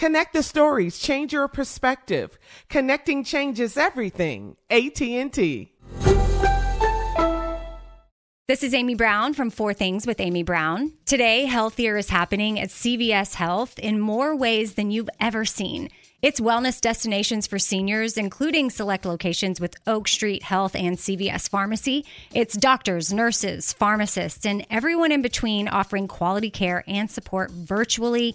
Connect the stories, change your perspective. Connecting changes everything. AT&T. This is Amy Brown from Four Things with Amy Brown. Today, healthier is happening at CVS Health in more ways than you've ever seen. It's wellness destinations for seniors, including select locations with Oak Street Health and CVS Pharmacy. It's doctors, nurses, pharmacists, and everyone in between offering quality care and support virtually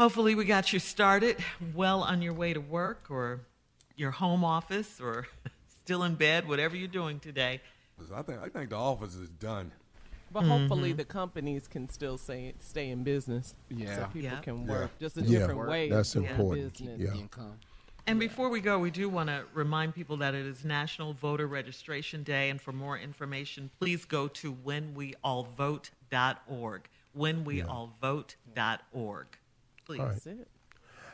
Hopefully, we got you started well on your way to work or your home office or still in bed, whatever you're doing today. I think I think the office is done. But hopefully mm-hmm. the companies can still say, stay in business. Yeah. So people Yeah. can Yeah. work just a Yeah. different way. That's important. business. Yeah. And before we go, we do want to remind people that it is National Voter Registration Day. And for more information, please go to whenweallvote.org. Whenweallvote.org. Please. right.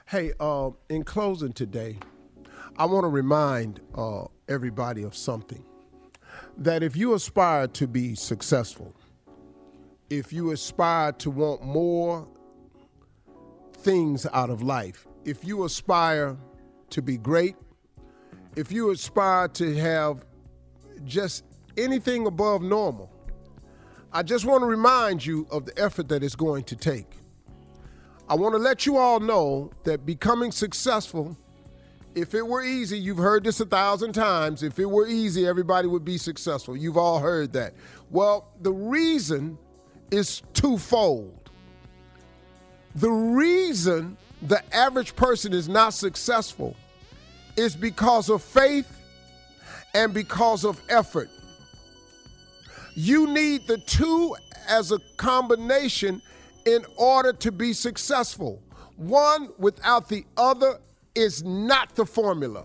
Hey, uh, in closing today, I want to remind uh, everybody of something. That if you aspire to be successful, if you aspire to want more things out of life, if you aspire to be great, if you aspire to have just anything above normal, I just want to remind you of the effort that it's going to take. I want to let you all know that becoming successful, if it were easy, you've heard this a thousand times, if it were easy, everybody would be successful. You've all heard that. Well, the reason is twofold. The reason the average person is not successful is because of faith and because of effort. You need the two as a combination in order to be successful. One without the other is not the formula.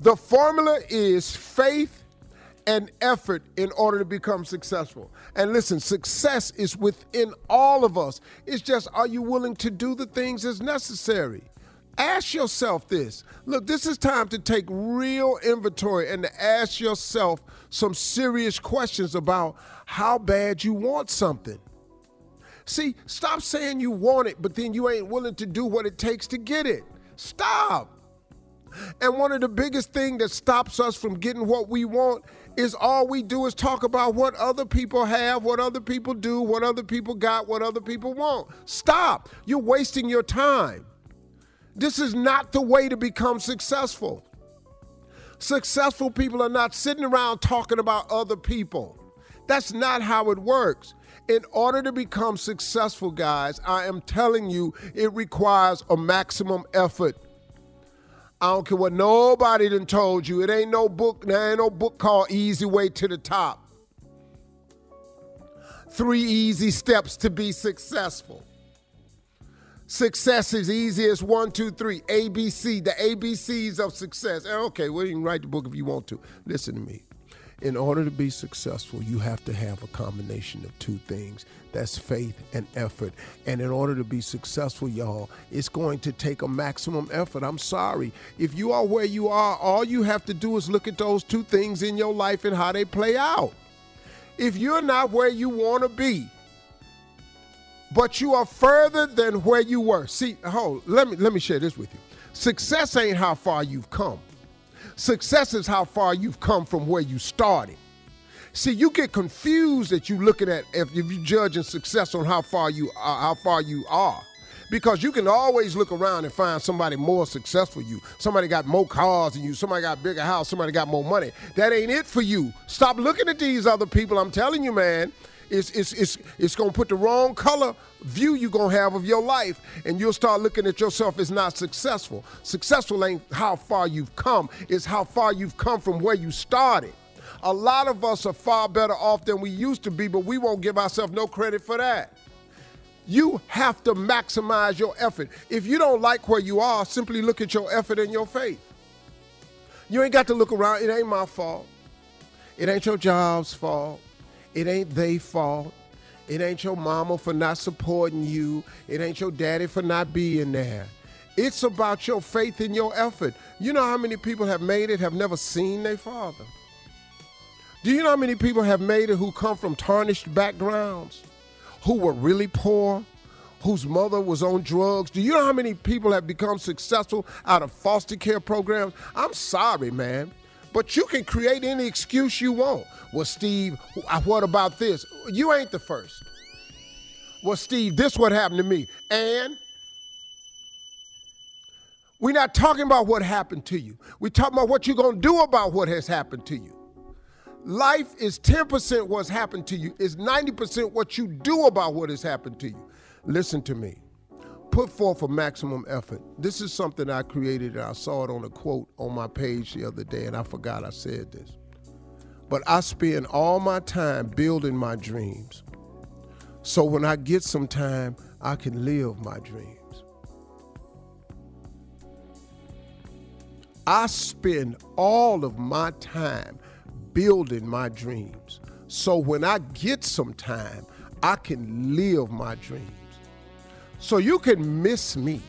The formula is faith and effort in order to become successful. And listen, success is within all of us. It's just, are you willing to do the things as necessary? Ask yourself this. Look, this is time to take real inventory and to ask yourself some serious questions about how bad you want something. See, stop saying you want it, but then you ain't willing to do what it takes to get it. Stop. And one of the biggest things that stops us from getting what we want is all we do is talk about what other people have, what other people do, what other people got, what other people want. Stop. You're wasting your time. This is not the way to become successful. Successful people are not sitting around talking about other people. That's not how it works. In order to become successful, guys, I am telling you, it requires a maximum effort. I don't care what nobody done told you. It ain't no book. There ain't no book called Easy Way to the Top. Three easy steps to be successful. Success is easy as one, two, three. ABC, the ABCs of success. Okay, well, you can write the book if you want to. Listen to me. In order to be successful, you have to have a combination of two things. That's faith and effort. And in order to be successful, y'all, it's going to take a maximum effort. I'm sorry. If you are where you are, all you have to do is look at those two things in your life and how they play out. If you're not where you want to be, but you are further than where you were. See, hold, let me let me share this with you. Success ain't how far you've come. Success is how far you've come from where you started. See, you get confused that you looking at if you're judging success on how far you are, how far you are. Because you can always look around and find somebody more successful you. Somebody got more cars than you. Somebody got bigger house. Somebody got more money. That ain't it for you. Stop looking at these other people. I'm telling you, man it's it's it's it's gonna put the wrong color view you're gonna have of your life, and you'll start looking at yourself as not successful. Successful ain't how far you've come, it's how far you've come from where you started. A lot of us are far better off than we used to be, but we won't give ourselves no credit for that. You have to maximize your effort. If you don't like where you are, simply look at your effort and your faith. You ain't got to look around. It ain't my fault. It ain't your job's fault. It ain't they fault. It ain't your mama for not supporting you. It ain't your daddy for not being there. It's about your faith and your effort. You know how many people have made it have never seen their father? Do you know how many people have made it who come from tarnished backgrounds, who were really poor, whose mother was on drugs? Do you know how many people have become successful out of foster care programs? I'm sorry, man. But you can create any excuse you want. Well, Steve, what about this? You ain't the first. Well, Steve, this what happened to me. And we're not talking about what happened to you. We're talking about what you're going to do about what has happened to you. Life is 10% what's happened to you, is 90% what you do about what has happened to you. Listen to me put forth a maximum effort. This is something I created and I saw it on a quote on my page the other day and I forgot I said this. But I spend all my time building my dreams. So when I get some time, I can live my dreams. I spend all of my time building my dreams. So when I get some time, I can live my dreams. So you can miss me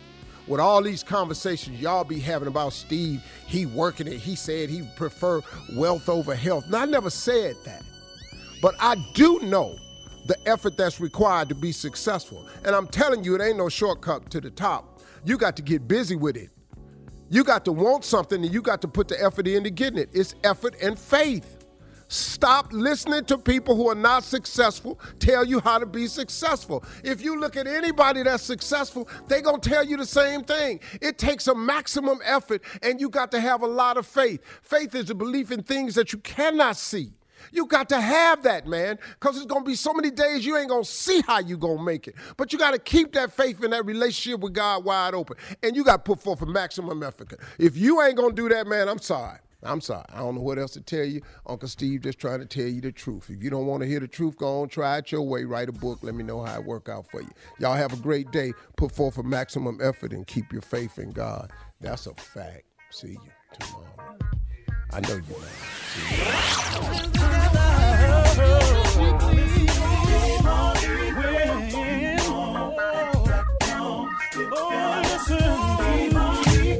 with all these conversations y'all be having about Steve. He working it. He said he prefer wealth over health. Now I never said that, but I do know the effort that's required to be successful. And I'm telling you, it ain't no shortcut to the top. You got to get busy with it. You got to want something and you got to put the effort into getting it. It's effort and faith. Stop listening to people who are not successful tell you how to be successful. If you look at anybody that's successful, they're going to tell you the same thing. It takes a maximum effort and you got to have a lot of faith. Faith is a belief in things that you cannot see. You got to have that, man, because it's going to be so many days you ain't going to see how you going to make it. But you got to keep that faith in that relationship with God wide open. And you got to put forth a maximum effort. If you ain't going to do that, man, I'm sorry. I'm sorry. I don't know what else to tell you. Uncle Steve just trying to tell you the truth. If you don't want to hear the truth, go on, try it your way. Write a book. Let me know how it work out for you. Y'all have a great day. Put forth a maximum effort and keep your faith in God. That's a fact. See you tomorrow. I know you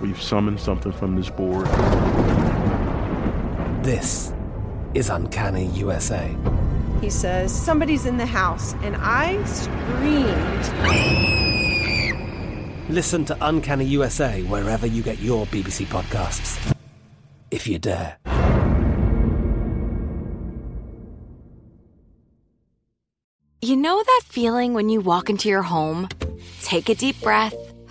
we've summoned something from this board. This is Uncanny USA. He says, Somebody's in the house, and I screamed. Listen to Uncanny USA wherever you get your BBC podcasts, if you dare. You know that feeling when you walk into your home, take a deep breath,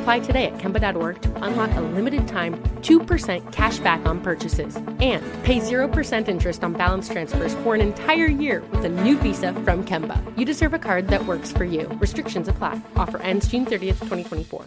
Apply today at Kemba.org to unlock a limited time 2% cash back on purchases and pay 0% interest on balance transfers for an entire year with a new visa from Kemba. You deserve a card that works for you. Restrictions apply. Offer ends June 30th, 2024.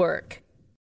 Network.